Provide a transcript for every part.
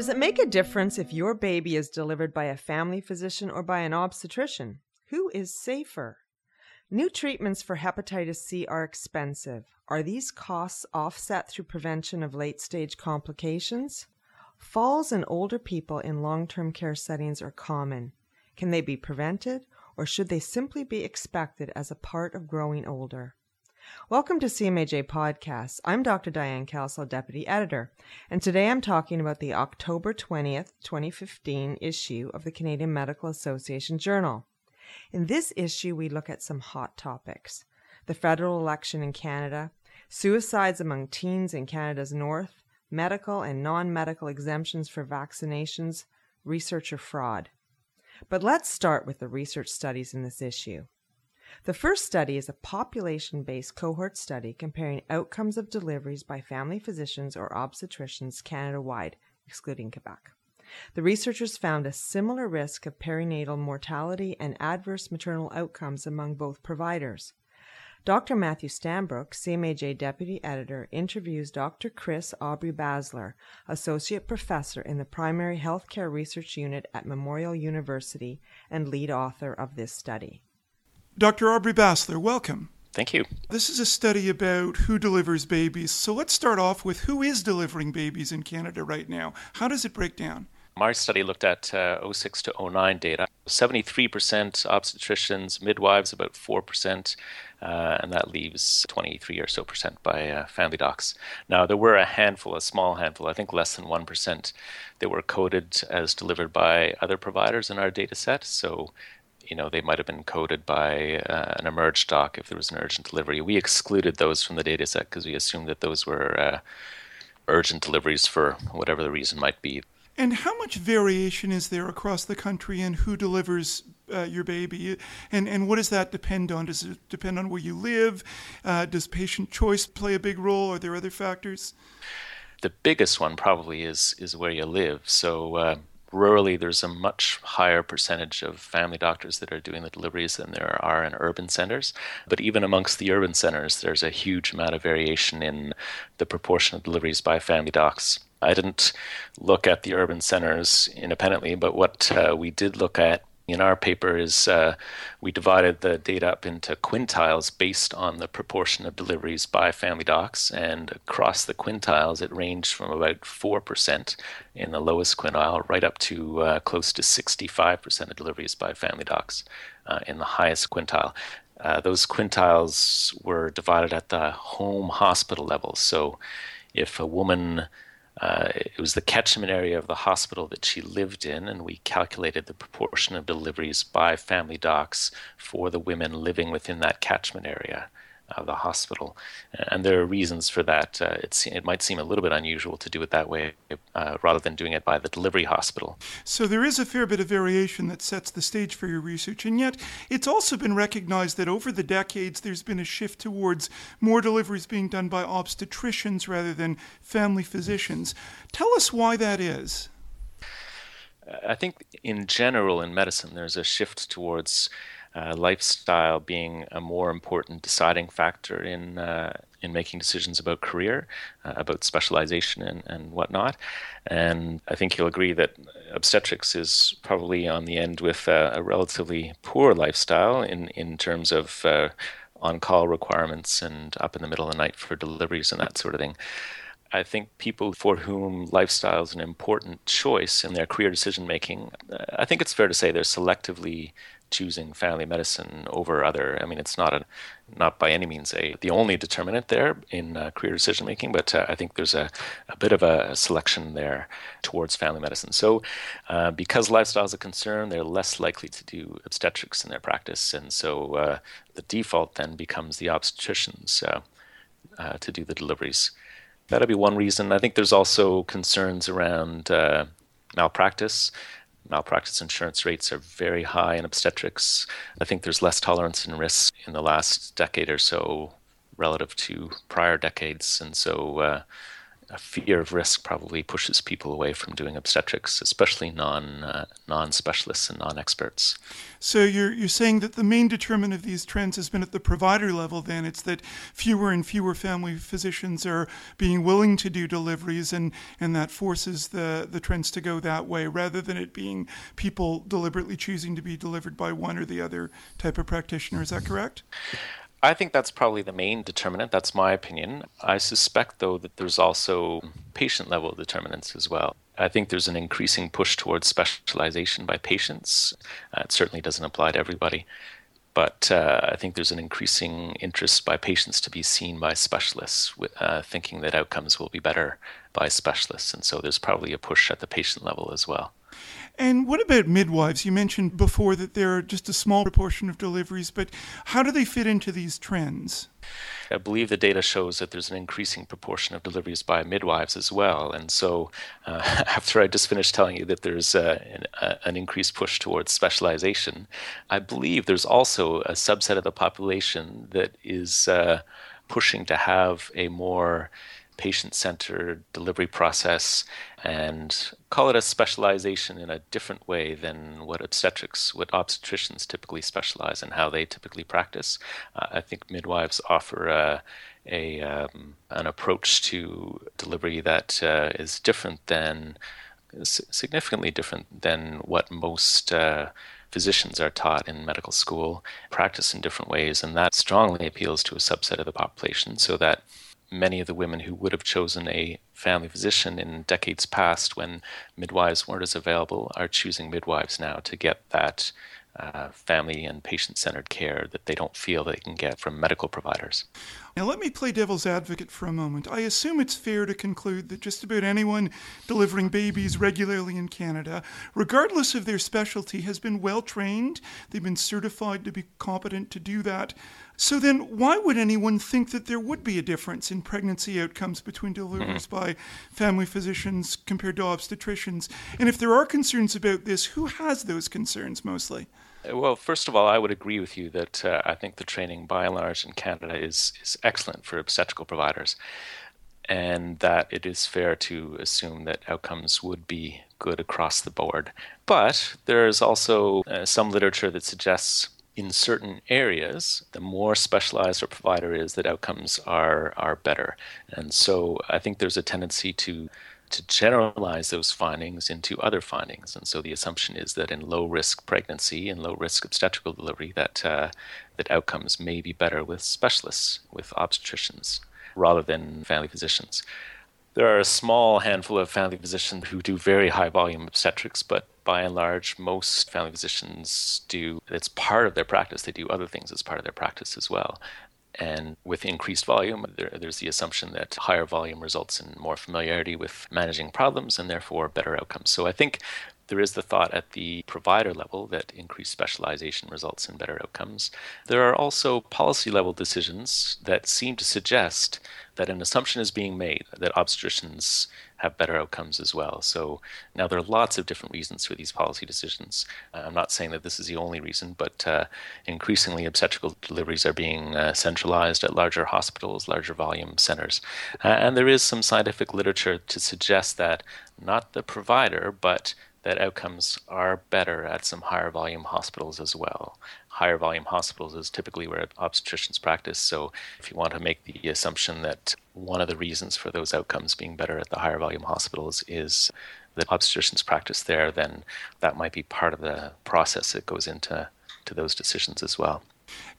Does it make a difference if your baby is delivered by a family physician or by an obstetrician? Who is safer? New treatments for hepatitis C are expensive. Are these costs offset through prevention of late stage complications? Falls in older people in long term care settings are common. Can they be prevented, or should they simply be expected as a part of growing older? Welcome to CMAJ Podcasts. I'm Dr. Diane Kelsall, Deputy Editor, and today I'm talking about the October 20th, 2015 issue of the Canadian Medical Association Journal. In this issue, we look at some hot topics the federal election in Canada, suicides among teens in Canada's north, medical and non medical exemptions for vaccinations, researcher fraud. But let's start with the research studies in this issue. The first study is a population based cohort study comparing outcomes of deliveries by family physicians or obstetricians Canada wide, excluding Quebec. The researchers found a similar risk of perinatal mortality and adverse maternal outcomes among both providers. Dr. Matthew Stanbrook, CMAJ Deputy Editor, interviews Dr. Chris Aubrey Bassler, Associate Professor in the Primary Healthcare Research Unit at Memorial University and lead author of this study. Dr. Aubrey Bassler, welcome. Thank you. This is a study about who delivers babies. So let's start off with who is delivering babies in Canada right now. How does it break down? My study looked at uh, 06 to 09 data. 73% obstetricians, midwives, about 4%, uh, and that leaves 23 or so percent by uh, family docs. Now, there were a handful, a small handful, I think less than 1%, that were coded as delivered by other providers in our data set. So you know, they might have been coded by uh, an emerge doc if there was an urgent delivery. We excluded those from the data set because we assumed that those were uh, urgent deliveries for whatever the reason might be. And how much variation is there across the country in who delivers uh, your baby? And, and what does that depend on? Does it depend on where you live? Uh, does patient choice play a big role? Are there other factors? The biggest one probably is is where you live. So uh, rurally there's a much higher percentage of family doctors that are doing the deliveries than there are in urban centers. But even amongst the urban centers there's a huge amount of variation in the proportion of deliveries by family docs. I didn't look at the urban centers independently but what uh, we did look at in our paper is uh, we divided the data up into quintiles based on the proportion of deliveries by family docs, and across the quintiles, it ranged from about 4% in the lowest quintile right up to uh, close to 65% of deliveries by family docs uh, in the highest quintile. Uh, those quintiles were divided at the home hospital level. So if a woman uh, it was the catchment area of the hospital that she lived in, and we calculated the proportion of deliveries by family docs for the women living within that catchment area of the hospital. And there are reasons for that. Uh, it might seem a little bit unusual to do it that way uh, rather than doing it by the delivery hospital. So there is a fair bit of variation that sets the stage for your research. And yet, it's also been recognized that over the decades, there's been a shift towards more deliveries being done by obstetricians rather than family physicians. Tell us why that is. I think in general in medicine, there's a shift towards uh, lifestyle being a more important deciding factor in uh, in making decisions about career, uh, about specialization and, and whatnot. And I think you'll agree that obstetrics is probably on the end with a, a relatively poor lifestyle in, in terms of uh, on call requirements and up in the middle of the night for deliveries and that sort of thing. I think people for whom lifestyle is an important choice in their career decision making, uh, I think it's fair to say they're selectively choosing family medicine over other. I mean, it's not a not by any means a the only determinant there in uh, career decision making, but uh, I think there's a, a bit of a selection there towards family medicine. So, uh, because lifestyle is a concern, they're less likely to do obstetrics in their practice, and so uh, the default then becomes the obstetricians uh, uh, to do the deliveries. That'd be one reason. I think there's also concerns around malpractice malpractice insurance rates are very high in obstetrics. I think there's less tolerance and risk in the last decade or so relative to prior decades, and so uh, a fear of risk probably pushes people away from doing obstetrics, especially non uh, non specialists and non experts. So you're you're saying that the main determinant of these trends has been at the provider level. Then it's that fewer and fewer family physicians are being willing to do deliveries, and and that forces the the trends to go that way, rather than it being people deliberately choosing to be delivered by one or the other type of practitioner. Is that correct? I think that's probably the main determinant. That's my opinion. I suspect, though, that there's also patient level determinants as well. I think there's an increasing push towards specialization by patients. Uh, it certainly doesn't apply to everybody. But uh, I think there's an increasing interest by patients to be seen by specialists, uh, thinking that outcomes will be better by specialists. And so there's probably a push at the patient level as well. And what about midwives? You mentioned before that they're just a small proportion of deliveries, but how do they fit into these trends? I believe the data shows that there's an increasing proportion of deliveries by midwives as well. And so, uh, after I just finished telling you that there's uh, an, uh, an, increased push towards specialization, I believe there's also a subset of the population that is uh, pushing to have a more patient centered delivery process and call it a specialization in a different way than what obstetrics, what obstetricians typically specialize and how they typically practice. Uh, I think midwives offer a, a um, an approach to delivery that uh, is different than significantly different than what most uh, physicians are taught in medical school, practice in different ways, and that strongly appeals to a subset of the population so that many of the women who would have chosen a family physician in decades past when midwives weren't as available are choosing midwives now to get that uh, family and patient centered care that they don't feel they can get from medical providers. Now, let me play devil's advocate for a moment. I assume it's fair to conclude that just about anyone delivering babies regularly in Canada, regardless of their specialty, has been well trained. They've been certified to be competent to do that. So then, why would anyone think that there would be a difference in pregnancy outcomes between deliveries mm-hmm. by family physicians compared to obstetricians? And if there are concerns about this, who has those concerns mostly? Well, first of all, I would agree with you that uh, I think the training by and large in Canada is, is excellent for obstetrical providers, and that it is fair to assume that outcomes would be good across the board. But there is also uh, some literature that suggests in certain areas, the more specialized a provider is, that outcomes are are better. And so I think there's a tendency to to generalize those findings into other findings. And so the assumption is that in low risk pregnancy and low risk obstetrical delivery, that uh, that outcomes may be better with specialists, with obstetricians, rather than family physicians. There are a small handful of family physicians who do very high volume obstetrics, but by and large, most family physicians do, it's part of their practice. They do other things as part of their practice as well. And with increased volume, there, there's the assumption that higher volume results in more familiarity with managing problems and therefore better outcomes. So I think there is the thought at the provider level that increased specialization results in better outcomes. There are also policy level decisions that seem to suggest that an assumption is being made that obstetricians have better outcomes as well. So now there are lots of different reasons for these policy decisions. Uh, I'm not saying that this is the only reason, but uh, increasingly obstetrical deliveries are being uh, centralized at larger hospitals, larger volume centers. Uh, and there is some scientific literature to suggest that not the provider, but that outcomes are better at some higher volume hospitals as well. Higher volume hospitals is typically where obstetricians practice. So, if you want to make the assumption that one of the reasons for those outcomes being better at the higher volume hospitals is that obstetricians practice there, then that might be part of the process that goes into to those decisions as well.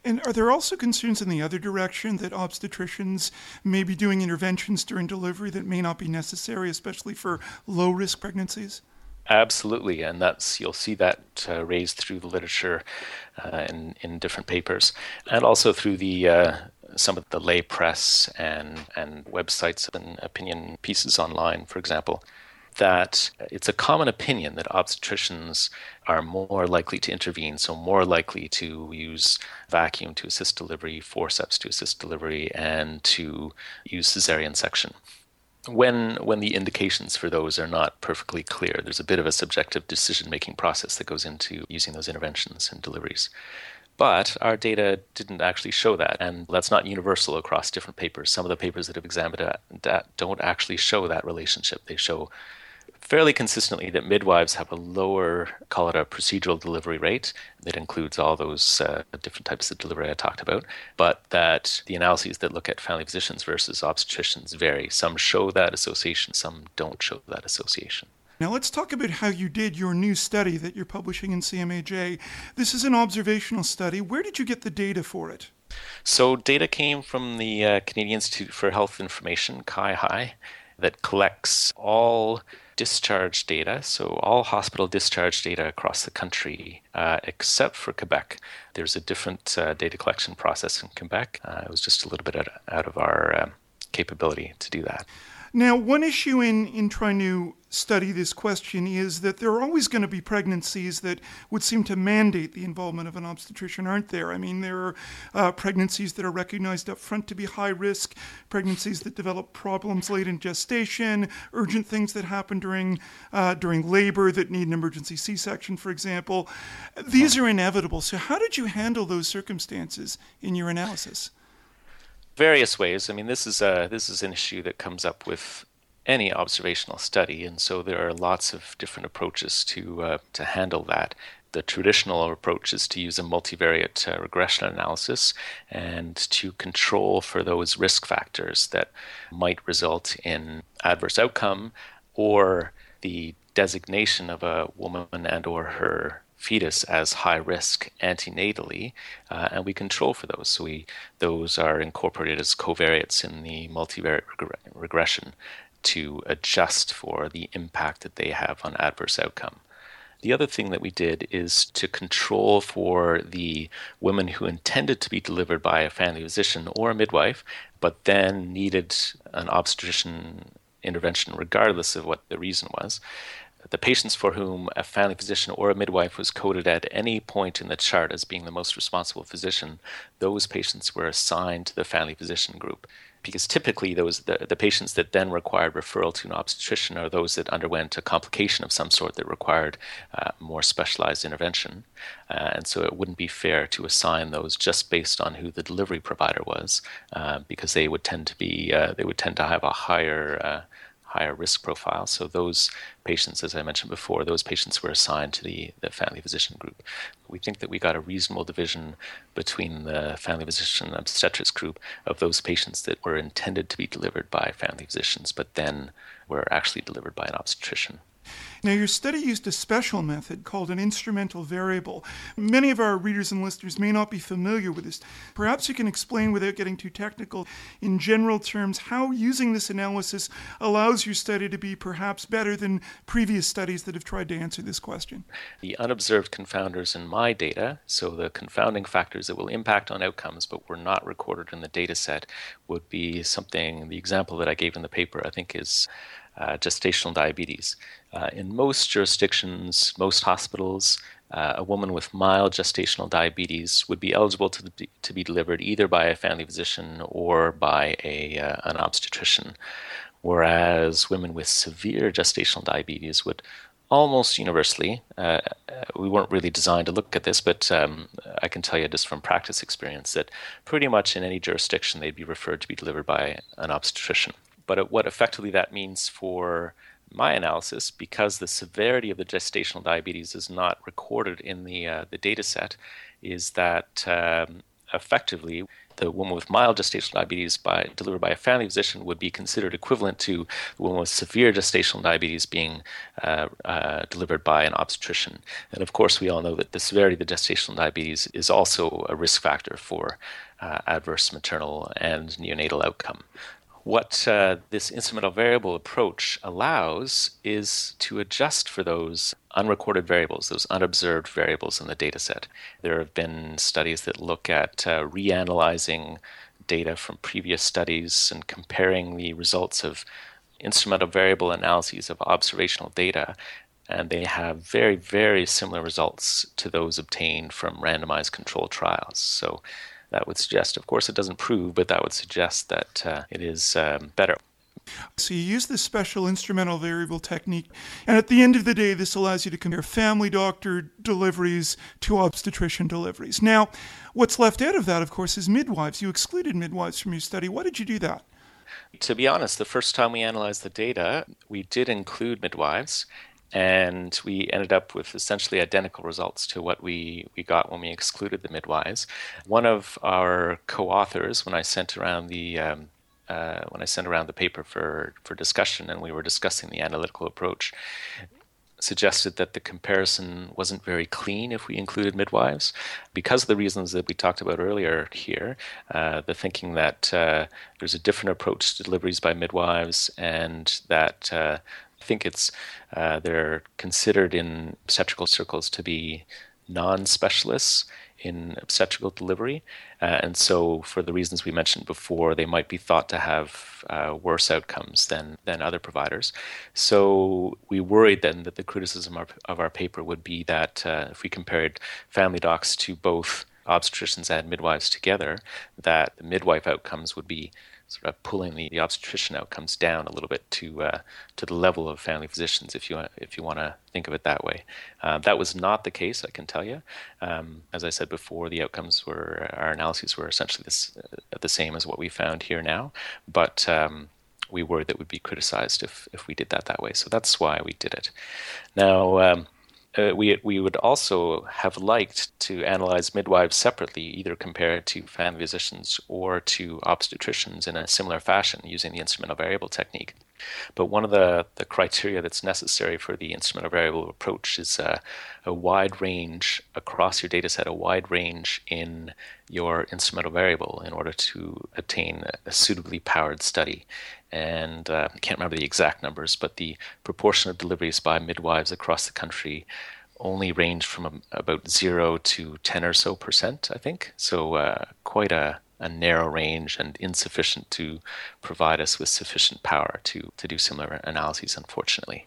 And are there also concerns in the other direction that obstetricians may be doing interventions during delivery that may not be necessary, especially for low risk pregnancies? Absolutely, and that's you'll see that uh, raised through the literature uh, in in different papers, and also through the uh, some of the lay press and and websites and opinion pieces online, for example. That it's a common opinion that obstetricians are more likely to intervene, so more likely to use vacuum to assist delivery, forceps to assist delivery, and to use cesarean section when when the indications for those are not perfectly clear, there's a bit of a subjective decision making process that goes into using those interventions and deliveries. But our data didn't actually show that, and that's not universal across different papers. Some of the papers that have examined that don't actually show that relationship. They show fairly consistently that midwives have a lower, call it a procedural delivery rate that includes all those uh, different types of delivery I talked about, but that the analyses that look at family physicians versus obstetricians vary. Some show that association, some don't show that association. Now let's talk about how you did your new study that you're publishing in CMAJ. This is an observational study. Where did you get the data for it? So, data came from the uh, Canadian Institute for Health Information, CIHI, that collects all discharge data, so all hospital discharge data across the country, uh, except for Quebec. There's a different uh, data collection process in Quebec. Uh, it was just a little bit out, out of our um, capability to do that. Now, one issue in, in trying to study this question is that there are always going to be pregnancies that would seem to mandate the involvement of an obstetrician, aren't there? I mean, there are uh, pregnancies that are recognized up front to be high risk, pregnancies that develop problems late in gestation, urgent things that happen during uh, during labor that need an emergency C-section, for example. These are inevitable. So, how did you handle those circumstances in your analysis? Various ways. I mean, this is a this is an issue that comes up with any observational study, and so there are lots of different approaches to uh, to handle that. The traditional approach is to use a multivariate uh, regression analysis and to control for those risk factors that might result in adverse outcome or the designation of a woman and or her fetus as high risk antenatally, uh, and we control for those. So we those are incorporated as covariates in the multivariate reg- regression to adjust for the impact that they have on adverse outcome. The other thing that we did is to control for the women who intended to be delivered by a family physician or a midwife, but then needed an obstetrician intervention regardless of what the reason was the patients for whom a family physician or a midwife was coded at any point in the chart as being the most responsible physician, those patients were assigned to the family physician group. Because typically, those the, the patients that then required referral to an obstetrician are those that underwent a complication of some sort that required uh, more specialized intervention, uh, and so it wouldn't be fair to assign those just based on who the delivery provider was, uh, because they would tend to be uh, they would tend to have a higher uh, higher risk profile. So those patients, as I mentioned before, those patients were assigned to the, the family physician group. We think that we got a reasonable division between the family physician and obstetrics group of those patients that were intended to be delivered by family physicians, but then were actually delivered by an obstetrician. Now, your study used a special method called an instrumental variable. Many of our readers and listeners may not be familiar with this. Perhaps you can explain, without getting too technical, in general terms, how using this analysis allows your study to be perhaps better than previous studies that have tried to answer this question. The unobserved confounders in my data, so the confounding factors that will impact on outcomes but were not recorded in the data set, would be something, the example that I gave in the paper, I think, is uh, gestational diabetes. Uh, in most jurisdictions, most hospitals, uh, a woman with mild gestational diabetes would be eligible to, be, to be delivered either by a family physician or by a, uh, an obstetrician, whereas women with severe gestational diabetes would almost universally, uh, we weren't really designed to look at this, but um, I can tell you just from practice experience that pretty much in any jurisdiction they'd be referred to be delivered by an obstetrician. But what effectively that means for my analysis, because the severity of the gestational diabetes is not recorded in the uh, the data set, is that um, effectively the woman with mild gestational diabetes by delivered by a family physician would be considered equivalent to the woman with severe gestational diabetes being uh, uh, delivered by an obstetrician. And of course, we all know that the severity of the gestational diabetes is also a risk factor for uh, adverse maternal and neonatal outcome what uh, this instrumental variable approach allows is to adjust for those unrecorded variables, those unobserved variables in the data set. There have been studies that look at uh, reanalyzing data from previous studies and comparing the results of instrumental variable analyses of observational data. And they have very, very similar results to those obtained from randomized control trials. So that would suggest, of course, it doesn't prove, but that would suggest that uh, it is um, better. So you use this special instrumental variable technique, and at the end of the day, this allows you to compare family doctor deliveries to obstetrician deliveries. Now, what's left out of that, of course, is midwives. You excluded midwives from your study. Why did you do that? To be honest, the first time we analyzed the data, we did include midwives, and we ended up with essentially identical results to what we, we got when we excluded the midwives. One of our co-authors, when I sent around the um, uh, when I sent around the paper for for discussion, and we were discussing the analytical approach, suggested that the comparison wasn't very clean if we included midwives because of the reasons that we talked about earlier here. Uh, the thinking that uh, there's a different approach to deliveries by midwives and that uh, I think it's uh, they're considered in obstetrical circles to be non-specialists in obstetrical delivery. Uh, and so, for the reasons we mentioned before, they might be thought to have uh, worse outcomes than, than other providers. So, we worried then that the criticism of, of our paper would be that uh, if we compared family docs to both obstetricians and midwives together, that the midwife outcomes would be sort of pulling the, the obstetrician outcomes down a little bit to uh, to the level of family physicians, if you if you want to think of it that way. Uh, that was not the case, I can tell you. Um, as I said before, the outcomes were our analyses were essentially this, uh, the same as what we found here now, but um, we worried that would be criticized if if we did that that way. So that's why we did it. Now. Um, uh, we we would also have liked to analyze midwives separately, either compared to family physicians or to obstetricians in a similar fashion using the instrumental variable technique. But one of the, the criteria that's necessary for the instrumental variable approach is uh, a wide range across your data set, a wide range in your instrumental variable in order to attain a suitably powered study. And uh, I can't remember the exact numbers, but the proportion of deliveries by midwives across the country only ranged from about zero to 10 or so percent, I think. So uh, quite a a narrow range and insufficient to provide us with sufficient power to, to do similar analyses, unfortunately.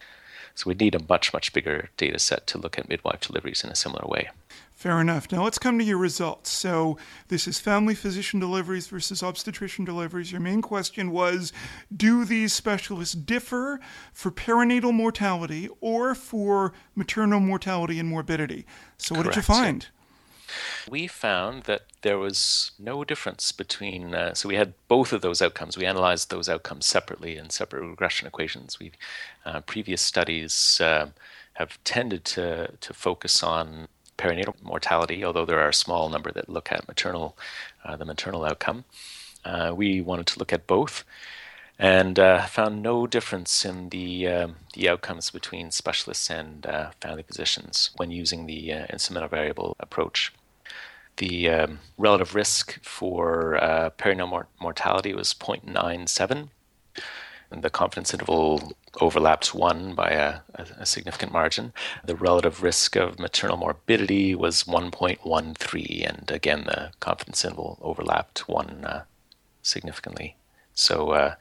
So we'd need a much, much bigger data set to look at midwife deliveries in a similar way. Fair enough. Now let's come to your results. So this is family physician deliveries versus obstetrician deliveries. Your main question was do these specialists differ for perinatal mortality or for maternal mortality and morbidity? So what Correct. did you find? We found that there was no difference between, uh, so we had both of those outcomes. We analyzed those outcomes separately in separate regression equations. We uh, previous studies uh, have tended to to focus on perinatal mortality, although there are a small number that look at maternal, uh, the maternal outcome. Uh, we wanted to look at both and uh, found no difference in the um, the outcomes between specialists and uh, family physicians when using the uh, instrumental variable approach. The um, relative risk for uh, perinatal mor- mortality was 0.97, and the confidence interval overlaps one by a, a, a, significant margin. The relative risk of maternal morbidity was 1.13, and again, the confidence interval overlapped one uh, significantly. So, uh,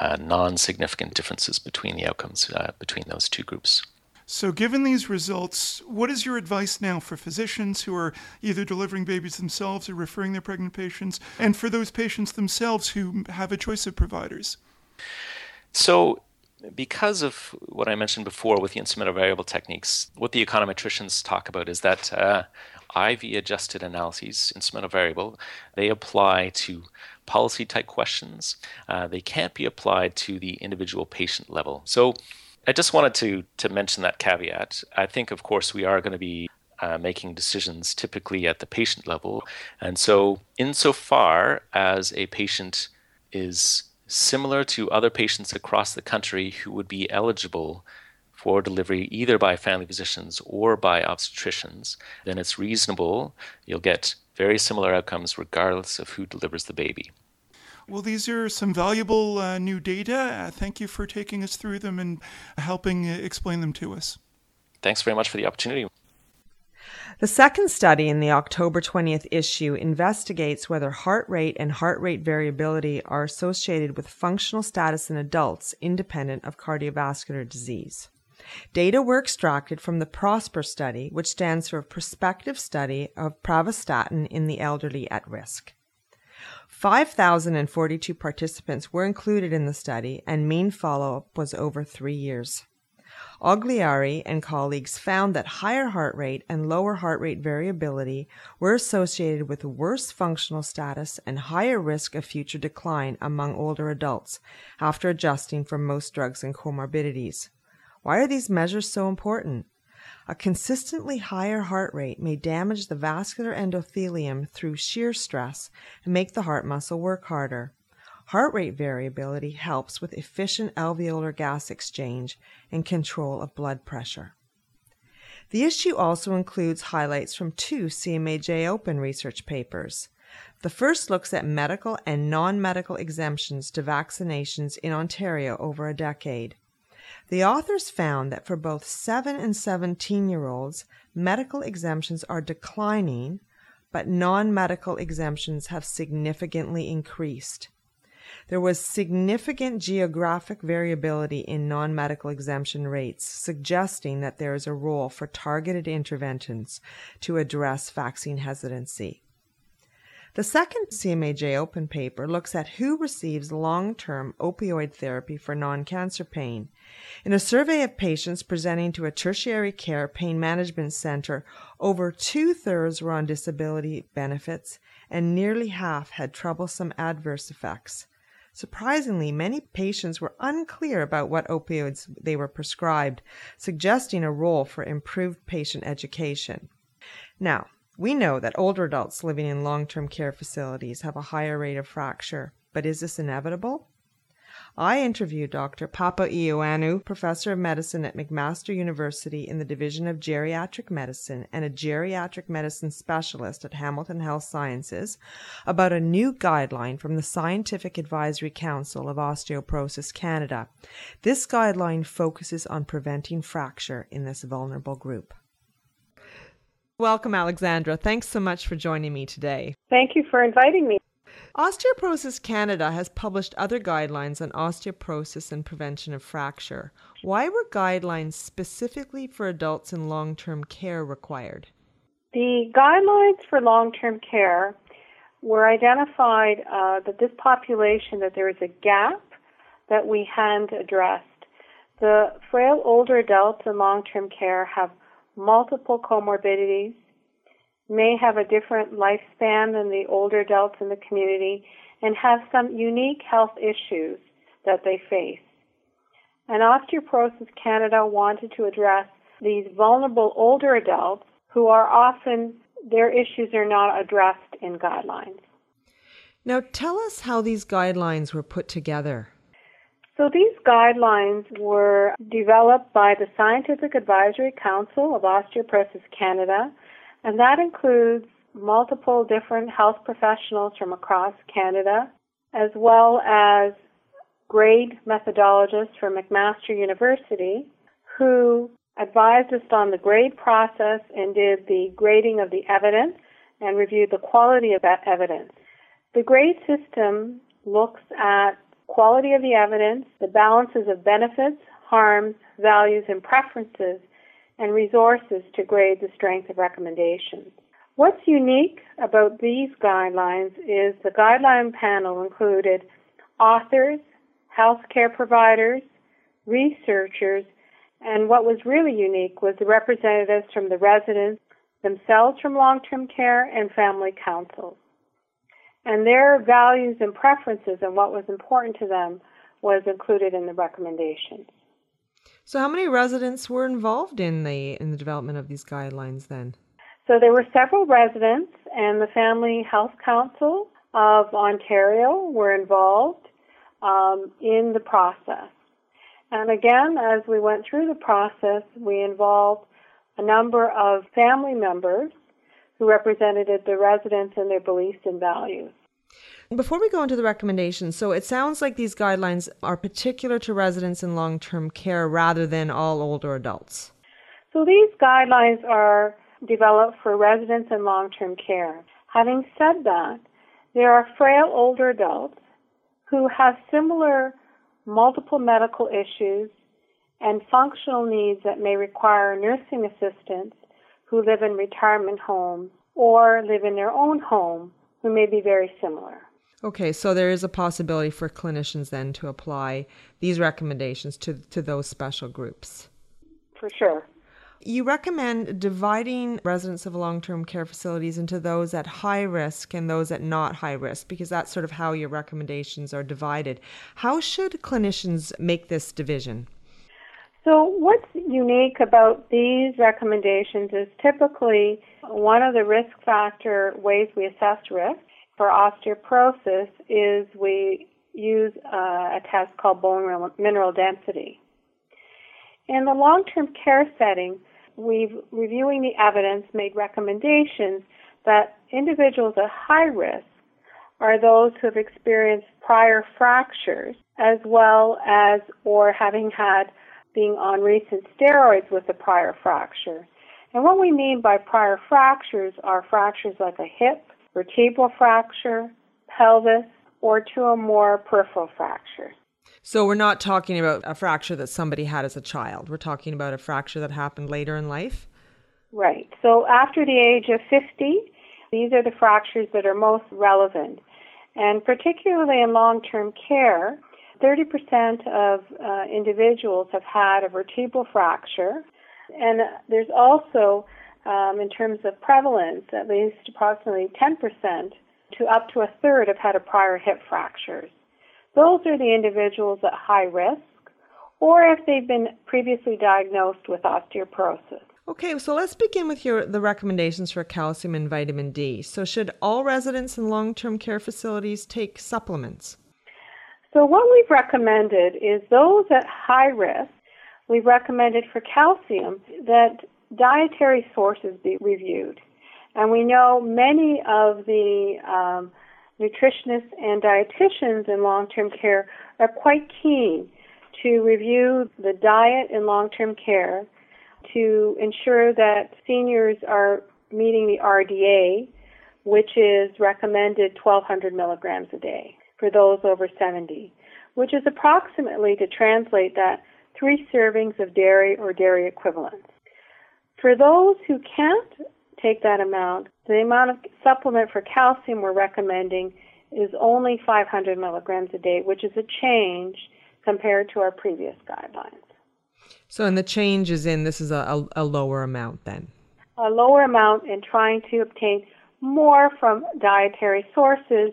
uh, non significant differences between the outcomes uh, between those two groups. So, given these results, what is your advice now for physicians who are either delivering babies themselves or referring their pregnant patients, and for those patients themselves who have a choice of providers? So, because of what I mentioned before with the instrumental variable techniques, what the econometricians talk about is that uh, IV adjusted analyses, instrumental variable, they apply to policy type questions. Uh, they can't be applied to the individual patient level. So I just wanted to, to mention that caveat. I think, of course, we are going to be uh, making decisions typically at the patient level. And so, insofar as a patient is similar to other patients across the country who would be eligible for delivery either by family physicians or by obstetricians, then it's reasonable. You'll get very similar outcomes regardless of who delivers the baby. Well, these are some valuable uh, new data. Uh, thank you for taking us through them and helping uh, explain them to us. Thanks very much for the opportunity. The second study in the October 20th issue investigates whether heart rate and heart rate variability are associated with functional status in adults independent of cardiovascular disease. Data were extracted from the PROSPER study, which stands for Prospective Study of Pravastatin in the Elderly at Risk. 5,042 participants were included in the study, and mean follow up was over three years. Ogliari and colleagues found that higher heart rate and lower heart rate variability were associated with worse functional status and higher risk of future decline among older adults after adjusting for most drugs and comorbidities. Why are these measures so important? A consistently higher heart rate may damage the vascular endothelium through shear stress and make the heart muscle work harder. Heart rate variability helps with efficient alveolar gas exchange and control of blood pressure. The issue also includes highlights from two CMAJ Open research papers. The first looks at medical and non medical exemptions to vaccinations in Ontario over a decade. The authors found that for both 7 and 17 year olds, medical exemptions are declining, but non medical exemptions have significantly increased. There was significant geographic variability in non medical exemption rates, suggesting that there is a role for targeted interventions to address vaccine hesitancy. The second CMAJ Open paper looks at who receives long term opioid therapy for non cancer pain. In a survey of patients presenting to a tertiary care pain management center, over two thirds were on disability benefits and nearly half had troublesome adverse effects. Surprisingly, many patients were unclear about what opioids they were prescribed, suggesting a role for improved patient education. Now, we know that older adults living in long term care facilities have a higher rate of fracture, but is this inevitable? I interviewed Dr. Papaioannou, professor of medicine at McMaster University in the Division of Geriatric Medicine and a geriatric medicine specialist at Hamilton Health Sciences, about a new guideline from the Scientific Advisory Council of Osteoporosis Canada. This guideline focuses on preventing fracture in this vulnerable group. Welcome, Alexandra. Thanks so much for joining me today. Thank you for inviting me. Osteoporosis Canada has published other guidelines on osteoporosis and prevention of fracture. Why were guidelines specifically for adults in long term care required? The guidelines for long term care were identified uh, that this population, that there is a gap that we hadn't addressed. The frail older adults in long term care have multiple comorbidities may have a different lifespan than the older adults in the community and have some unique health issues that they face. And Osteoporosis Canada wanted to address these vulnerable older adults who are often, their issues are not addressed in guidelines. Now, tell us how these guidelines were put together. So, these guidelines were developed by the Scientific Advisory Council of Osteoporosis Canada and that includes multiple different health professionals from across Canada, as well as grade methodologists from McMaster University who advised us on the grade process and did the grading of the evidence and reviewed the quality of that evidence. The grade system looks at quality of the evidence, the balances of benefits, harms, values, and preferences and resources to grade the strength of recommendations. What's unique about these guidelines is the guideline panel included authors, healthcare providers, researchers, and what was really unique was the representatives from the residents themselves from long-term care and family councils. And their values and preferences and what was important to them was included in the recommendations. So, how many residents were involved in the in the development of these guidelines then? So there were several residents, and the Family Health Council of Ontario were involved um, in the process. And again, as we went through the process, we involved a number of family members who represented the residents and their beliefs and values. Before we go into the recommendations, so it sounds like these guidelines are particular to residents in long term care rather than all older adults. So these guidelines are developed for residents in long term care. Having said that, there are frail older adults who have similar multiple medical issues and functional needs that may require nursing assistance who live in retirement homes or live in their own home who may be very similar. Okay, so there is a possibility for clinicians then to apply these recommendations to, to those special groups. For sure. You recommend dividing residents of long term care facilities into those at high risk and those at not high risk because that's sort of how your recommendations are divided. How should clinicians make this division? So, what's unique about these recommendations is typically one of the risk factor ways we assess risk for osteoporosis is we use uh, a test called bone mineral density. In the long term care setting, we've reviewing the evidence made recommendations that individuals at high risk are those who have experienced prior fractures as well as or having had being on recent steroids with a prior fracture. And what we mean by prior fractures are fractures like a hip, vertebral fracture, pelvis, or two or more peripheral fractures. So we're not talking about a fracture that somebody had as a child. We're talking about a fracture that happened later in life. Right. So after the age of 50, these are the fractures that are most relevant. And particularly in long term care, 30% of uh, individuals have had a vertebral fracture. And there's also, um, in terms of prevalence, at least approximately 10% to up to a third have had a prior hip fractures. Those are the individuals at high risk or if they've been previously diagnosed with osteoporosis. Okay, so let's begin with your the recommendations for calcium and vitamin D. So should all residents in long-term care facilities take supplements? So what we've recommended is those at high risk, we've recommended for calcium that dietary sources be reviewed. And we know many of the um, nutritionists and dietitians in long-term care are quite keen to review the diet in long-term care to ensure that seniors are meeting the RDA, which is recommended 1200 milligrams a day for those over 70, which is approximately to translate that three servings of dairy or dairy equivalents. For those who can't take that amount, the amount of supplement for calcium we're recommending is only 500 milligrams a day, which is a change compared to our previous guidelines. So, and the change is in this is a, a, a lower amount then? A lower amount in trying to obtain more from dietary sources.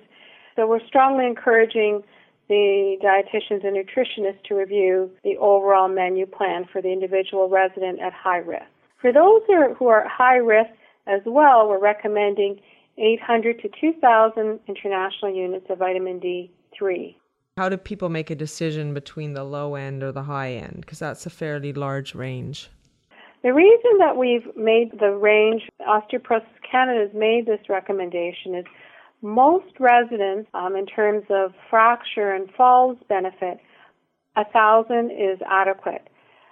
So, we're strongly encouraging the dietitians and nutritionists to review the overall menu plan for the individual resident at high risk. For those who are at high risk as well, we're recommending 800 to 2,000 international units of vitamin D3. How do people make a decision between the low end or the high end? Because that's a fairly large range. The reason that we've made the range, Osteoporosis Canada has made this recommendation is most residents, um, in terms of fracture and falls benefit, a thousand is adequate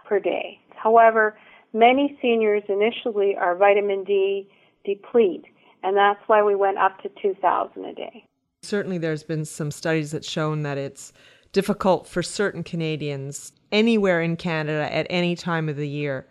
per day. However, many seniors initially are vitamin D deplete and that's why we went up to 2000 a day. Certainly there's been some studies that shown that it's difficult for certain Canadians anywhere in Canada at any time of the year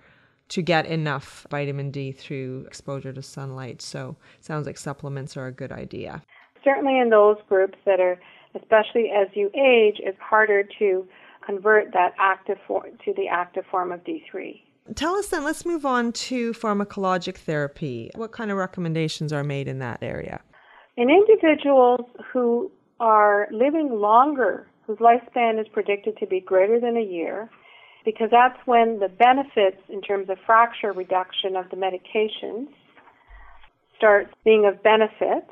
to get enough vitamin D through exposure to sunlight. So sounds like supplements are a good idea. Certainly in those groups that are especially as you age it's harder to convert that active form to the active form of D3. Tell us then, let's move on to pharmacologic therapy. What kind of recommendations are made in that area? In individuals who are living longer, whose lifespan is predicted to be greater than a year, because that's when the benefits in terms of fracture reduction of the medications start being of benefit.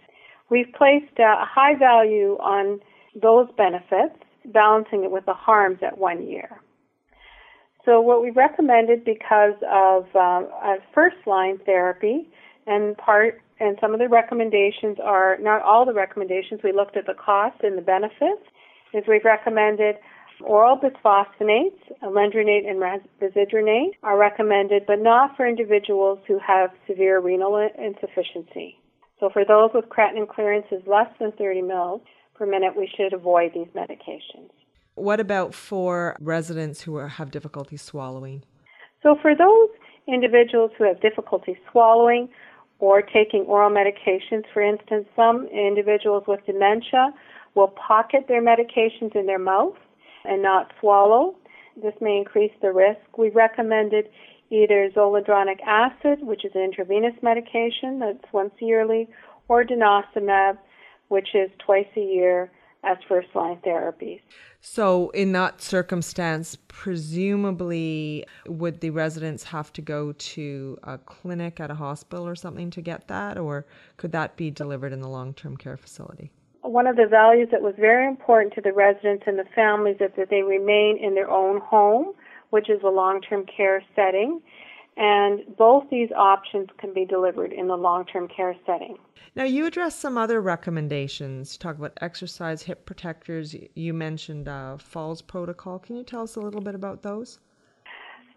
We've placed a high value on those benefits, balancing it with the harms at one year. So what we recommended because of uh, a first line therapy and part and some of the recommendations are not all the recommendations. We looked at the cost and the benefits. Is we've recommended oral bisphosphonates, alendronate and risedronate are recommended, but not for individuals who have severe renal insufficiency. So for those with creatinine clearances less than 30 mils per minute, we should avoid these medications. What about for residents who are, have difficulty swallowing? So, for those individuals who have difficulty swallowing or taking oral medications, for instance, some individuals with dementia will pocket their medications in their mouth and not swallow. This may increase the risk. We recommended either zoledronic acid, which is an intravenous medication that's once yearly, or denosumab, which is twice a year as first line therapies. So, in that circumstance, presumably, would the residents have to go to a clinic at a hospital or something to get that, or could that be delivered in the long term care facility? One of the values that was very important to the residents and the families is that they remain in their own home, which is a long term care setting. And both these options can be delivered in the long term care setting. Now, you addressed some other recommendations. Talk about exercise, hip protectors. You mentioned uh, falls protocol. Can you tell us a little bit about those?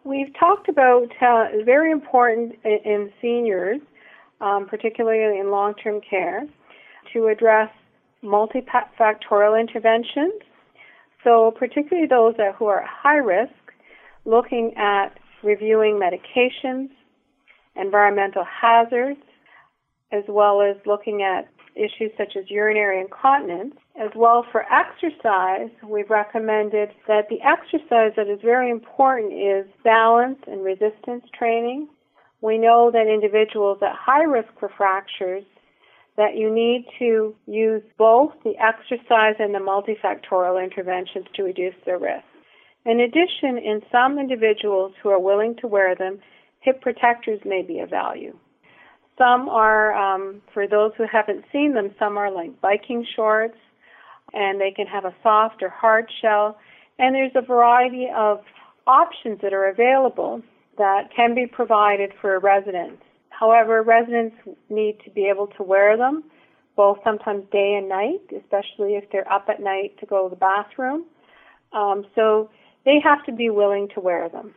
We've talked about uh, very important in, in seniors, um, particularly in long term care, to address multifactorial interventions. So, particularly those that, who are at high risk, looking at reviewing medications, environmental hazards, as well as looking at issues such as urinary incontinence. As well for exercise, we've recommended that the exercise that is very important is balance and resistance training. We know that individuals at high risk for fractures that you need to use both the exercise and the multifactorial interventions to reduce their risk. In addition, in some individuals who are willing to wear them, hip protectors may be of value. Some are, um, for those who haven't seen them, some are like biking shorts, and they can have a soft or hard shell. And there's a variety of options that are available that can be provided for residents. However, residents need to be able to wear them both sometimes day and night, especially if they're up at night to go to the bathroom. Um, so they have to be willing to wear them.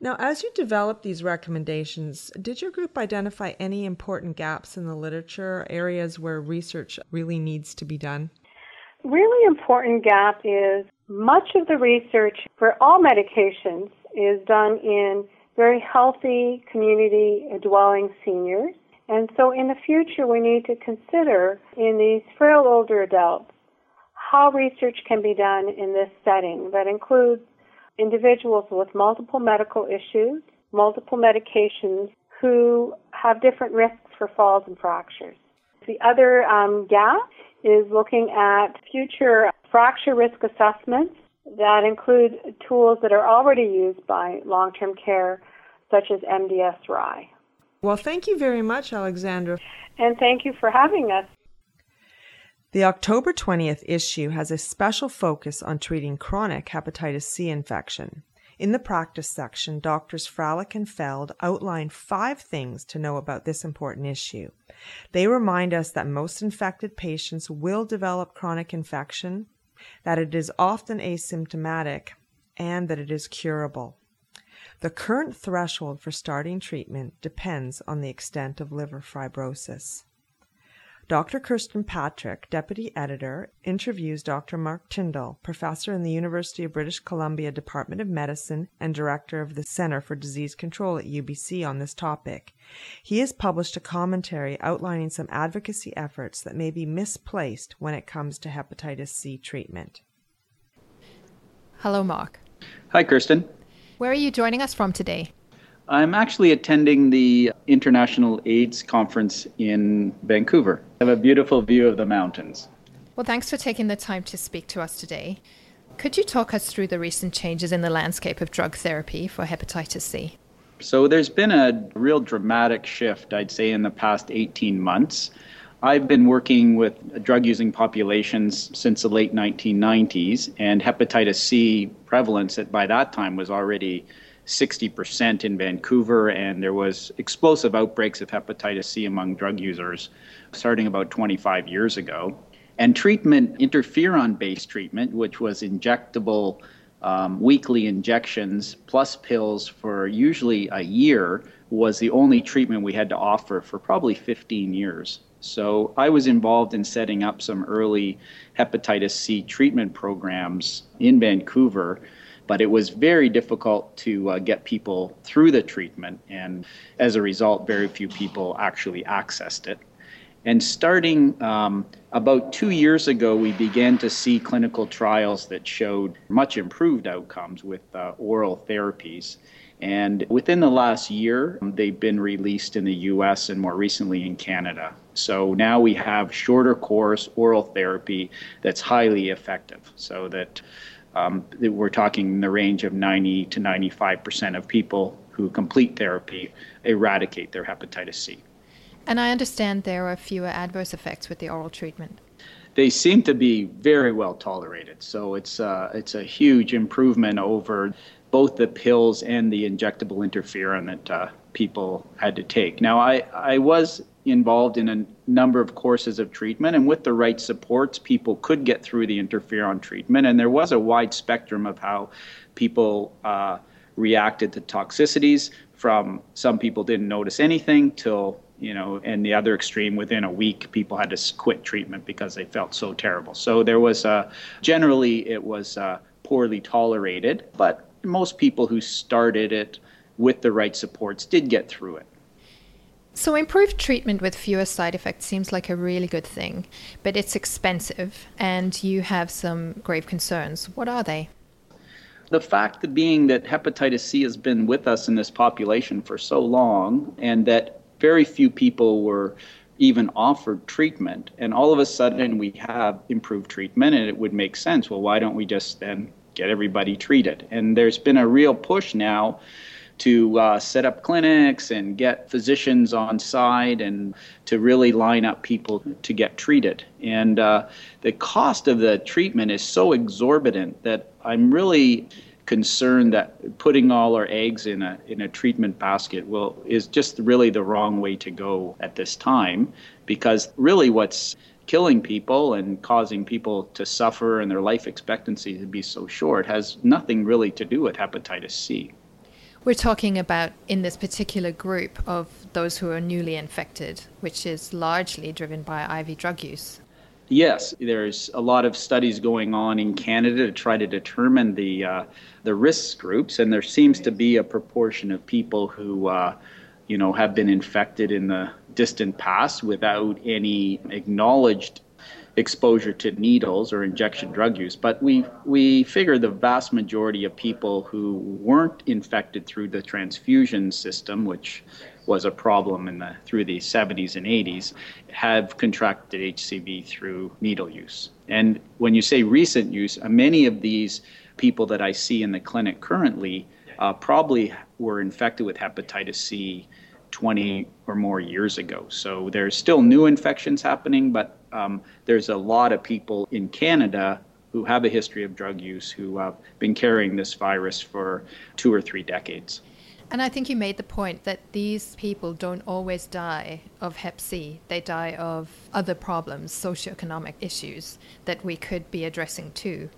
Now, as you developed these recommendations, did your group identify any important gaps in the literature, areas where research really needs to be done? Really important gap is much of the research for all medications is done in very healthy community dwelling seniors. And so in the future, we need to consider in these frail older adults how research can be done in this setting that includes individuals with multiple medical issues, multiple medications, who have different risks for falls and fractures. The other um, gap is looking at future fracture risk assessments that include tools that are already used by long term care, such as MDS-RI. Well, thank you very much, Alexandra. And thank you for having us. The October 20th issue has a special focus on treating chronic hepatitis C infection. In the practice section, doctors Fralick and Feld outline five things to know about this important issue. They remind us that most infected patients will develop chronic infection, that it is often asymptomatic, and that it is curable. The current threshold for starting treatment depends on the extent of liver fibrosis. Dr. Kirsten Patrick, Deputy Editor, interviews Dr. Mark Tyndall, Professor in the University of British Columbia Department of Medicine and Director of the Center for Disease Control at UBC on this topic. He has published a commentary outlining some advocacy efforts that may be misplaced when it comes to hepatitis C treatment. Hello, Mark. Hi, Kirsten. Where are you joining us from today? I'm actually attending the International AIDS Conference in Vancouver. I have a beautiful view of the mountains. Well, thanks for taking the time to speak to us today. Could you talk us through the recent changes in the landscape of drug therapy for hepatitis C? So, there's been a real dramatic shift, I'd say, in the past 18 months. I've been working with drug using populations since the late 1990s, and hepatitis C prevalence at, by that time was already 60% in Vancouver, and there was explosive outbreaks of hepatitis C among drug users starting about 25 years ago. And treatment, interferon based treatment, which was injectable um, weekly injections plus pills for usually a year, was the only treatment we had to offer for probably 15 years. So I was involved in setting up some early hepatitis C treatment programs in Vancouver but it was very difficult to uh, get people through the treatment, and as a result, very few people actually accessed it. And starting um, about two years ago, we began to see clinical trials that showed much improved outcomes with uh, oral therapies. And within the last year, they've been released in the US and more recently in Canada. So now we have shorter course oral therapy that's highly effective. So that, um, that we're talking in the range of 90 to 95% of people who complete therapy eradicate their hepatitis C. And I understand there are fewer adverse effects with the oral treatment. They seem to be very well tolerated. So it's, uh, it's a huge improvement over both the pills and the injectable interferon that uh, people had to take. Now, I, I was involved in a number of courses of treatment, and with the right supports, people could get through the interferon treatment. And there was a wide spectrum of how people uh, reacted to toxicities. From some people didn't notice anything till you know, and the other extreme, within a week, people had to quit treatment because they felt so terrible. So there was uh, generally it was uh, poorly tolerated, but most people who started it with the right supports did get through it. So, improved treatment with fewer side effects seems like a really good thing, but it's expensive and you have some grave concerns. What are they? The fact that being that hepatitis C has been with us in this population for so long and that very few people were even offered treatment, and all of a sudden we have improved treatment, and it would make sense. Well, why don't we just then get everybody treated. And there's been a real push now to uh, set up clinics and get physicians on site and to really line up people to get treated. And uh, the cost of the treatment is so exorbitant that I'm really concerned that putting all our eggs in a in a treatment basket will is just really the wrong way to go at this time because really what's killing people and causing people to suffer and their life expectancy to be so short has nothing really to do with hepatitis C. We're talking about in this particular group of those who are newly infected, which is largely driven by IV drug use. Yes, there's a lot of studies going on in Canada to try to determine the uh, the risk groups, and there seems to be a proportion of people who, uh, you know, have been infected in the distant past without any acknowledged exposure to needles or injection drug use. But we we figure the vast majority of people who weren't infected through the transfusion system, which was a problem in the through the 70s and 80s, have contracted HCV through needle use. And when you say recent use, uh, many of these people that I see in the clinic currently uh, probably were infected with hepatitis C 20 or more years ago. So there's still new infections happening, but um, there's a lot of people in Canada who have a history of drug use who have been carrying this virus for two or three decades. And I think you made the point that these people don't always die of Hep C. They die of other problems, socioeconomic issues that we could be addressing too.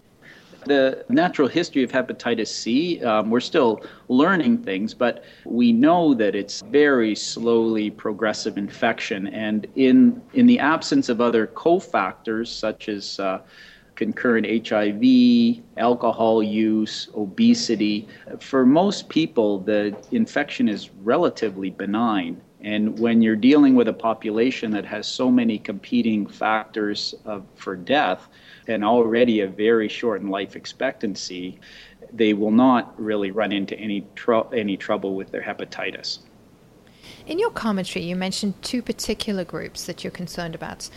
The natural history of hepatitis C, um, we're still learning things, but we know that it's very slowly progressive infection. And in, in the absence of other cofactors such as uh, concurrent HIV, alcohol use, obesity, for most people, the infection is relatively benign. And when you're dealing with a population that has so many competing factors of, for death, and already a very shortened life expectancy, they will not really run into any tr- any trouble with their hepatitis. In your commentary, you mentioned two particular groups that you're concerned about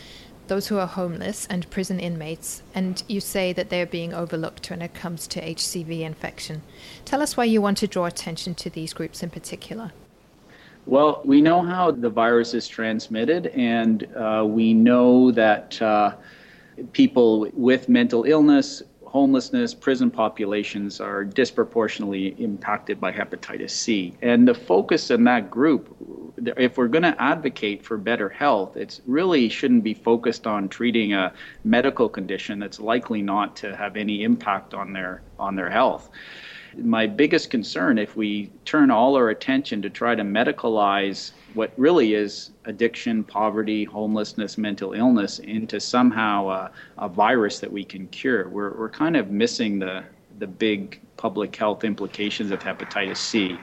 those who are homeless and prison inmates, and you say that they're being overlooked when it comes to HCV infection. Tell us why you want to draw attention to these groups in particular. Well, we know how the virus is transmitted, and uh, we know that uh, people with mental illness, homelessness, prison populations are disproportionately impacted by hepatitis C. And the focus in that group, if we're going to advocate for better health, it really shouldn't be focused on treating a medical condition that's likely not to have any impact on their on their health my biggest concern if we turn all our attention to try to medicalize what really is addiction, poverty, homelessness, mental illness into somehow a, a virus that we can cure. We're, we're kind of missing the, the big public health implications of hepatitis C.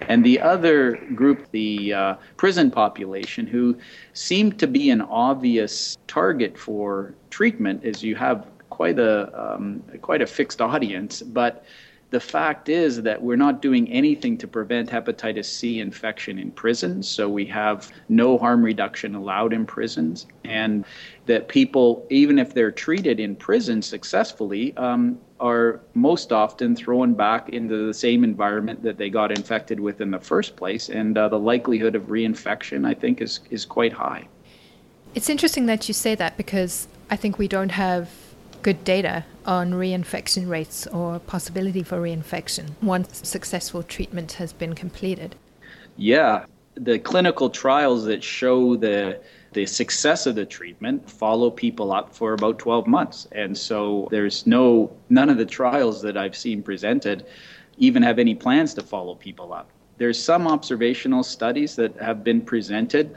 And the other group, the uh, prison population, who seem to be an obvious target for treatment, is you have quite a um, quite a fixed audience, but the fact is that we're not doing anything to prevent hepatitis C infection in prisons. So we have no harm reduction allowed in prisons. And that people, even if they're treated in prison successfully, um, are most often thrown back into the same environment that they got infected with in the first place. And uh, the likelihood of reinfection, I think, is, is quite high. It's interesting that you say that because I think we don't have good data on reinfection rates or possibility for reinfection once successful treatment has been completed? Yeah, the clinical trials that show the the success of the treatment follow people up for about 12 months. And so there's no none of the trials that I've seen presented even have any plans to follow people up. There's some observational studies that have been presented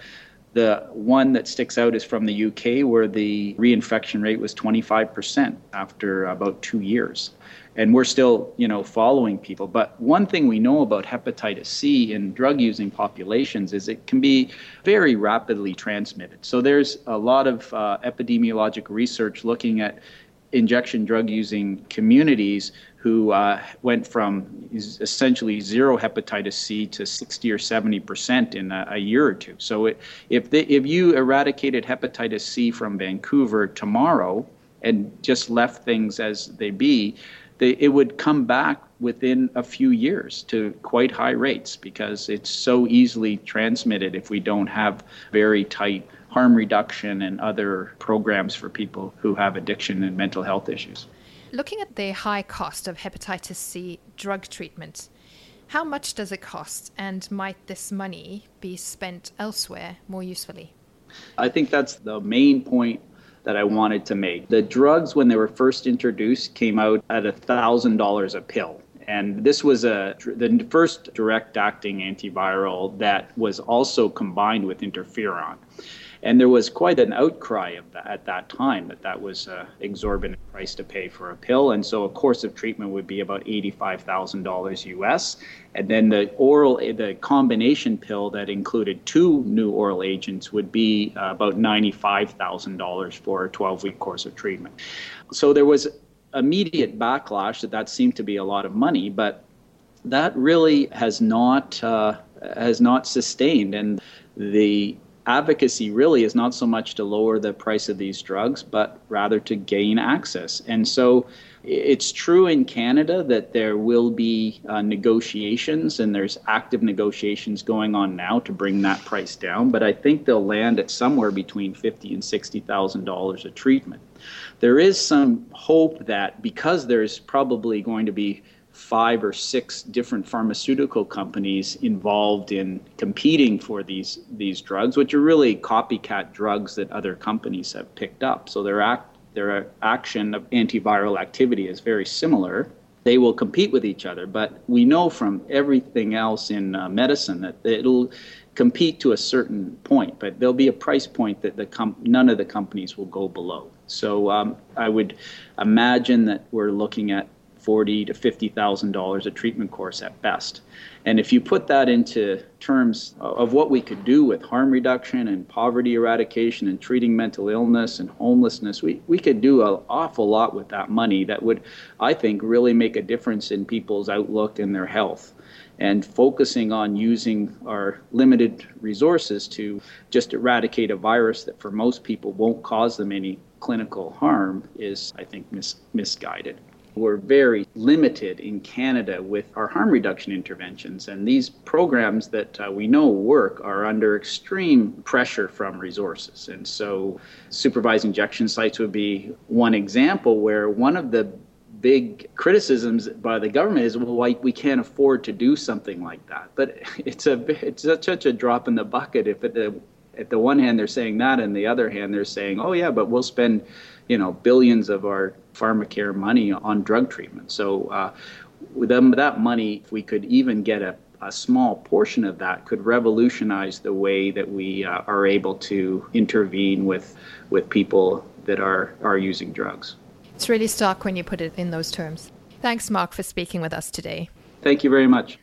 the one that sticks out is from the UK, where the reinfection rate was 25% after about two years. And we're still, you know, following people. But one thing we know about hepatitis C in drug-using populations is it can be very rapidly transmitted. So there's a lot of uh, epidemiologic research looking at injection drug using communities who uh, went from essentially zero hepatitis C to 60 or 70 percent in a, a, year or two. So it, if if you eradicated hepatitis C from Vancouver tomorrow and just left things as they be, they, it would come back within a few years to quite high rates because it's so easily transmitted if we don't have very tight harm reduction and other programs for people who have addiction and mental health issues. Looking at the high cost of hepatitis C drug treatment, how much does it cost, and might this money be spent elsewhere more usefully? I think that's the main point that I wanted to make. The drugs, when they were first introduced, came out at $1,000 a pill. And this was a, the first direct acting antiviral that was also combined with interferon. And there was quite an outcry that at that time that that was an exorbitant price to pay for a pill. And so a course of treatment would be about $85,000 US. And then the oral, the combination pill that included two new oral agents would be uh, about $95,000 for a 12 week course of treatment. So there was immediate backlash that that seemed to be a lot of money, but that really has not uh, has not sustained. And the advocacy really is not so much to lower the price of these drugs, but rather to gain access. And so it's true in Canada that there will be uh, negotiations, and there's active negotiations going on now to bring that price down. But I think they'll land at somewhere between fifty and sixty thousand dollars a treatment. There is some hope that because there's probably going to be five or six different pharmaceutical companies involved in competing for these these drugs, which are really copycat drugs that other companies have picked up. So their act their action of antiviral activity is very similar. They will compete with each other, but we know from everything else in uh, medicine that it'll compete to a certain point, but there'll be a price point that the none of the companies will go below. So um, I would imagine that we're looking at forty to fifty thousand dollars a treatment course at best. And if you put that into terms of what we could do with harm reduction and poverty eradication and treating mental illness and homelessness, we, we could do an awful lot with that money that would, I think, really make a difference in people's outlook and their health. And focusing on using our limited resources to just eradicate a virus that for most people won't cause them any clinical harm is, I think, mis- misguided. We're very limited in Canada with our harm reduction interventions, and these programs that uh, we know work are under extreme pressure from resources. And so, supervised injection sites would be one example where one of the big criticisms by the government is well why we can't afford to do something like that but it's a it's such a drop in the bucket if at the at the one hand they're saying that and the other hand they're saying oh yeah but we'll spend you know billions of our pharmacare money on drug treatment. So uh, with them, that money, if we could even get a, a small portion of that, could revolutionize the way that we uh, are able to intervene with with people that are are using drugs. It's really stark when you put it in those terms. Thanks, Mark, for speaking with us today. Thank you very much.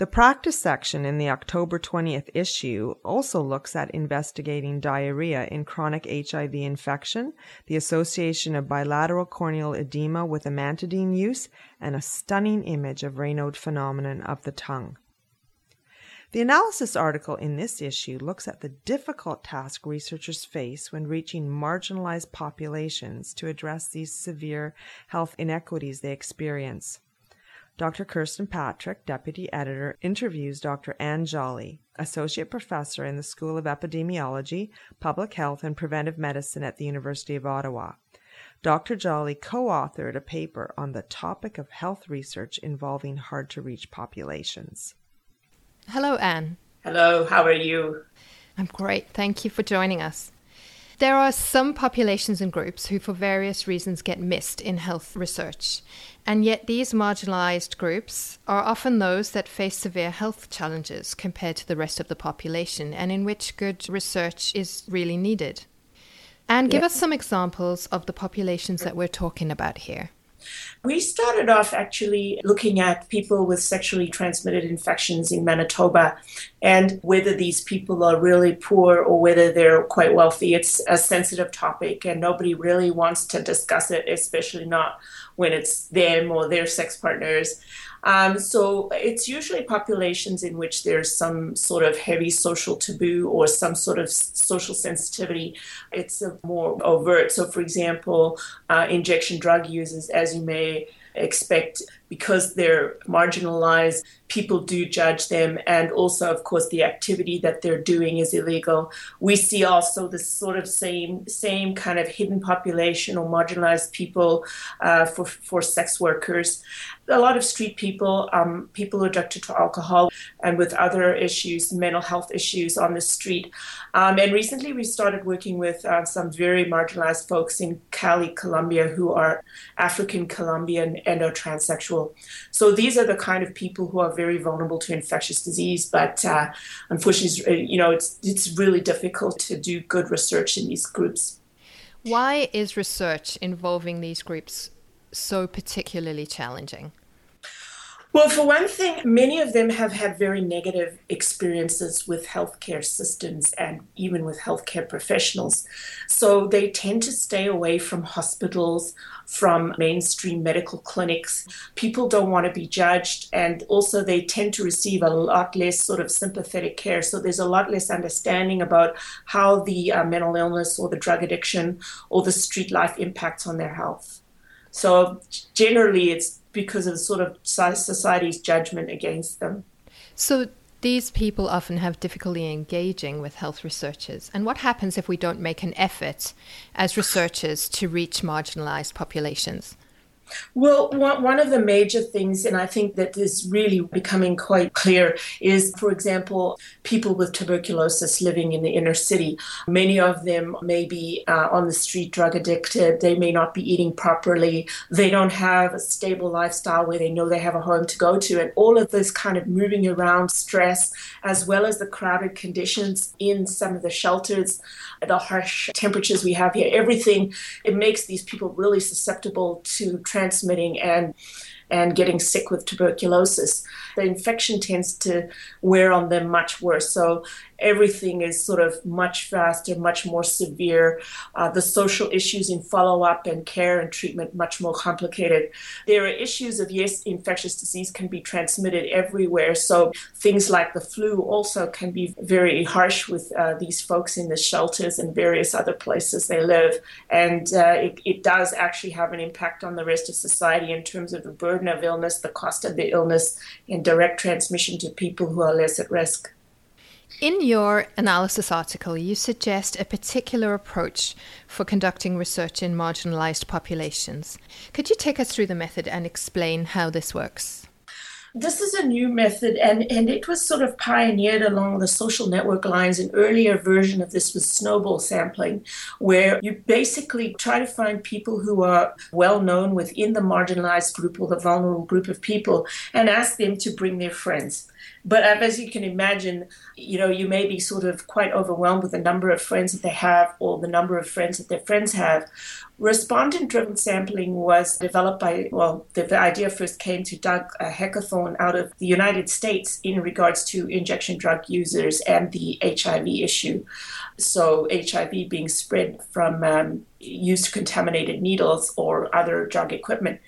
The practice section in the October 20th issue also looks at investigating diarrhea in chronic HIV infection, the association of bilateral corneal edema with amantadine use, and a stunning image of Raynaud phenomenon of the tongue. The analysis article in this issue looks at the difficult task researchers face when reaching marginalized populations to address these severe health inequities they experience. Dr. Kirsten Patrick, Deputy Editor, interviews Dr. Anne Jolly, Associate Professor in the School of Epidemiology, Public Health, and Preventive Medicine at the University of Ottawa. Dr. Jolly co authored a paper on the topic of health research involving hard to reach populations. Hello, Anne. Hello, how are you? I'm great. Thank you for joining us. There are some populations and groups who, for various reasons, get missed in health research. And yet, these marginalized groups are often those that face severe health challenges compared to the rest of the population, and in which good research is really needed. And give yeah. us some examples of the populations that we're talking about here. We started off actually looking at people with sexually transmitted infections in Manitoba and whether these people are really poor or whether they're quite wealthy. It's a sensitive topic and nobody really wants to discuss it, especially not when it's them or their sex partners. Um, so it's usually populations in which there's some sort of heavy social taboo or some sort of social sensitivity. It's more overt. So, for example, uh, injection drug users, as you may expect because they're marginalized people do judge them and also of course the activity that they're doing is illegal we see also this sort of same same kind of hidden population or marginalized people uh, for for sex workers a lot of street people um, people addicted to alcohol and with other issues mental health issues on the street um, and recently we started working with uh, some very marginalized folks in cali colombia who are african colombian and are transsexual so these are the kind of people who are very vulnerable to infectious disease. But uh, unfortunately, you know, it's it's really difficult to do good research in these groups. Why is research involving these groups so particularly challenging? Well, for one thing, many of them have had very negative experiences with healthcare systems and even with healthcare professionals. So they tend to stay away from hospitals, from mainstream medical clinics. People don't want to be judged, and also they tend to receive a lot less sort of sympathetic care. So there's a lot less understanding about how the uh, mental illness or the drug addiction or the street life impacts on their health. So generally, it's because of sort of society's judgment against them. So these people often have difficulty engaging with health researchers. And what happens if we don't make an effort as researchers to reach marginalized populations? Well, one of the major things, and I think that is really becoming quite clear, is, for example, people with tuberculosis living in the inner city. Many of them may be uh, on the street drug addicted. They may not be eating properly. They don't have a stable lifestyle where they know they have a home to go to. And all of this kind of moving around stress, as well as the crowded conditions in some of the shelters, the harsh temperatures we have here, everything, it makes these people really susceptible to transmitting and and getting sick with tuberculosis. The infection tends to wear on them much worse. So everything is sort of much faster, much more severe. Uh, the social issues in follow up and care and treatment much more complicated. There are issues of yes, infectious disease can be transmitted everywhere. So things like the flu also can be very harsh with uh, these folks in the shelters and various other places they live, and uh, it, it does actually have an impact on the rest of society in terms of the burden of illness, the cost of the illness, and direct transmission to people who are less at risk. In your analysis article, you suggest a particular approach for conducting research in marginalized populations. Could you take us through the method and explain how this works? This is a new method, and, and it was sort of pioneered along the social network lines. An earlier version of this was snowball sampling, where you basically try to find people who are well known within the marginalized group or the vulnerable group of people and ask them to bring their friends. But as you can imagine, you know, you may be sort of quite overwhelmed with the number of friends that they have or the number of friends that their friends have. Respondent driven sampling was developed by, well, the, the idea first came to Doug Heckathorn out of the United States in regards to injection drug users and the HIV issue. So, HIV being spread from um, used contaminated needles or other drug equipment.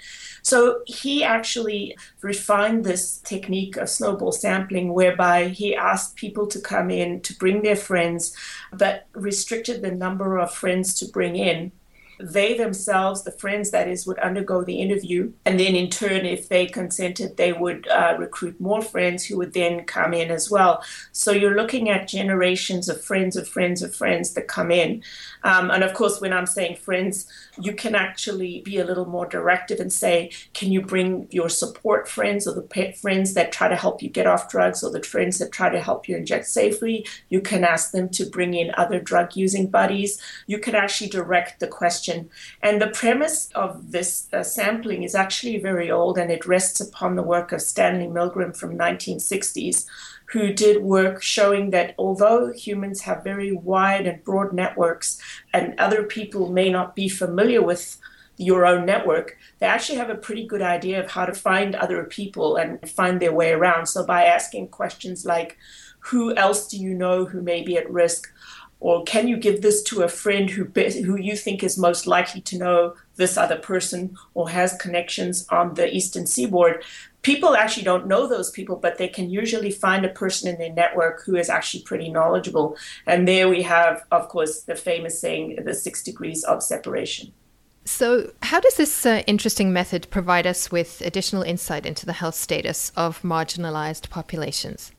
So he actually refined this technique of snowball sampling, whereby he asked people to come in to bring their friends, but restricted the number of friends to bring in they themselves, the friends that is, would undergo the interview. And then in turn, if they consented, they would uh, recruit more friends who would then come in as well. So you're looking at generations of friends of friends of friends that come in. Um, and of course, when I'm saying friends, you can actually be a little more directive and say, can you bring your support friends or the friends that try to help you get off drugs or the friends that try to help you inject safely? You can ask them to bring in other drug using buddies. You can actually direct the question. And the premise of this uh, sampling is actually very old and it rests upon the work of Stanley Milgram from 1960s who did work showing that although humans have very wide and broad networks and other people may not be familiar with your own network, they actually have a pretty good idea of how to find other people and find their way around. So by asking questions like, who else do you know who may be at risk? or can you give this to a friend who who you think is most likely to know this other person or has connections on the eastern seaboard people actually don't know those people but they can usually find a person in their network who is actually pretty knowledgeable and there we have of course the famous saying the 6 degrees of separation so, how does this uh, interesting method provide us with additional insight into the health status of marginalized populations?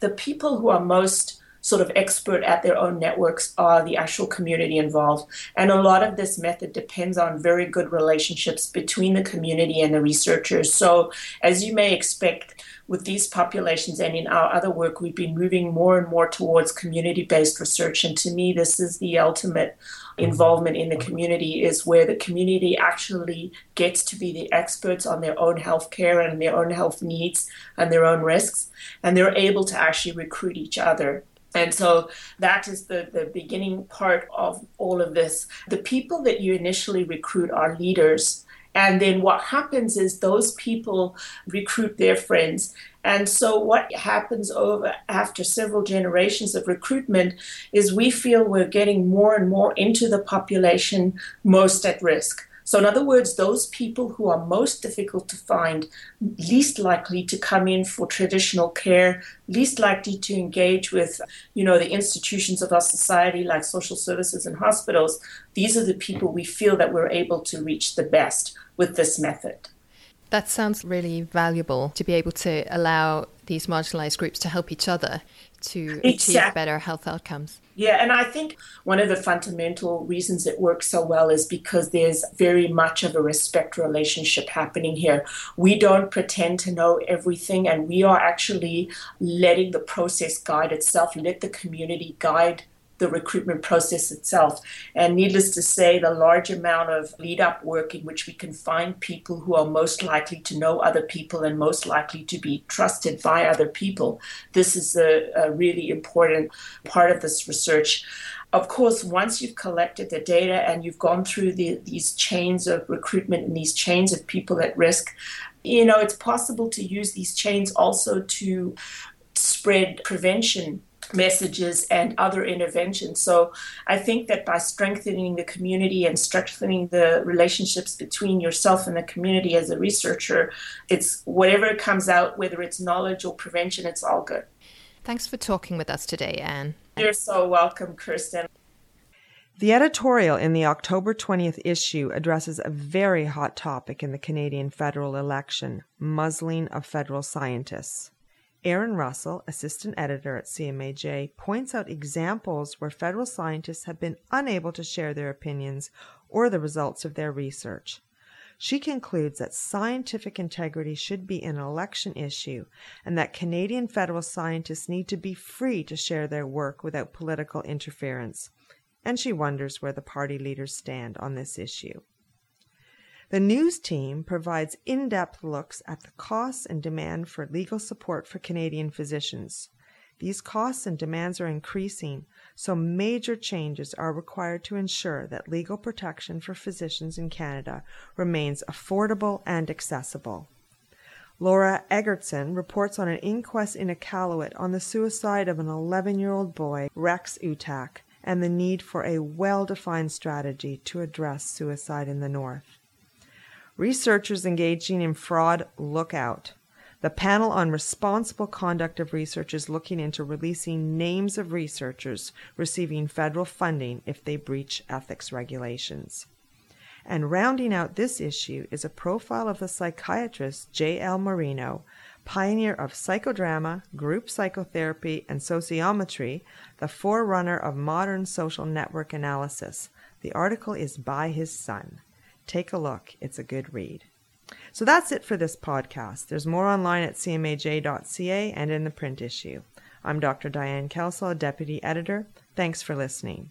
The people who are most sort of expert at their own networks are the actual community involved. And a lot of this method depends on very good relationships between the community and the researchers. So, as you may expect, with these populations and in our other work, we've been moving more and more towards community based research. And to me, this is the ultimate involvement in the community is where the community actually gets to be the experts on their own health care and their own health needs and their own risks. And they're able to actually recruit each other and so that is the, the beginning part of all of this. The people that you initially recruit are leaders. And then what happens is those people recruit their friends. And so what happens over after several generations of recruitment is we feel we're getting more and more into the population most at risk. So, in other words, those people who are most difficult to find, least likely to come in for traditional care, least likely to engage with, you know, the institutions of our society like social services and hospitals, these are the people we feel that we're able to reach the best with this method. That sounds really valuable to be able to allow these marginalized groups to help each other to exactly. achieve better health outcomes. Yeah, and I think one of the fundamental reasons it works so well is because there's very much of a respect relationship happening here. We don't pretend to know everything, and we are actually letting the process guide itself, let the community guide the recruitment process itself. And needless to say, the large amount of lead up work in which we can find people who are most likely to know other people and most likely to be trusted by other people. This is a, a really important part of this research. Of course, once you've collected the data and you've gone through the, these chains of recruitment and these chains of people at risk, you know, it's possible to use these chains also to spread prevention messages and other interventions. So I think that by strengthening the community and strengthening the relationships between yourself and the community as a researcher, it's whatever comes out, whether it's knowledge or prevention, it's all good. Thanks for talking with us today, Anne. You're so welcome, Kirsten. The editorial in the October 20th issue addresses a very hot topic in the Canadian federal election muzzling of federal scientists. Erin Russell, assistant editor at CMAJ, points out examples where federal scientists have been unable to share their opinions or the results of their research. She concludes that scientific integrity should be an election issue and that Canadian federal scientists need to be free to share their work without political interference. And she wonders where the party leaders stand on this issue. The news team provides in depth looks at the costs and demand for legal support for Canadian physicians. These costs and demands are increasing, so major changes are required to ensure that legal protection for physicians in Canada remains affordable and accessible. Laura Eggertson reports on an inquest in Iqaluit on the suicide of an 11 year old boy, Rex Utak, and the need for a well defined strategy to address suicide in the North. Researchers engaging in fraud look out. The panel on responsible conduct of research is looking into releasing names of researchers receiving federal funding if they breach ethics regulations. And rounding out this issue is a profile of the psychiatrist J.L. Moreno, pioneer of psychodrama, group psychotherapy, and sociometry, the forerunner of modern social network analysis. The article is by his son. Take a look, it's a good read. So that's it for this podcast. There's more online at cmaj.ca and in the print issue. I'm Dr. Diane Kelsall, Deputy Editor. Thanks for listening.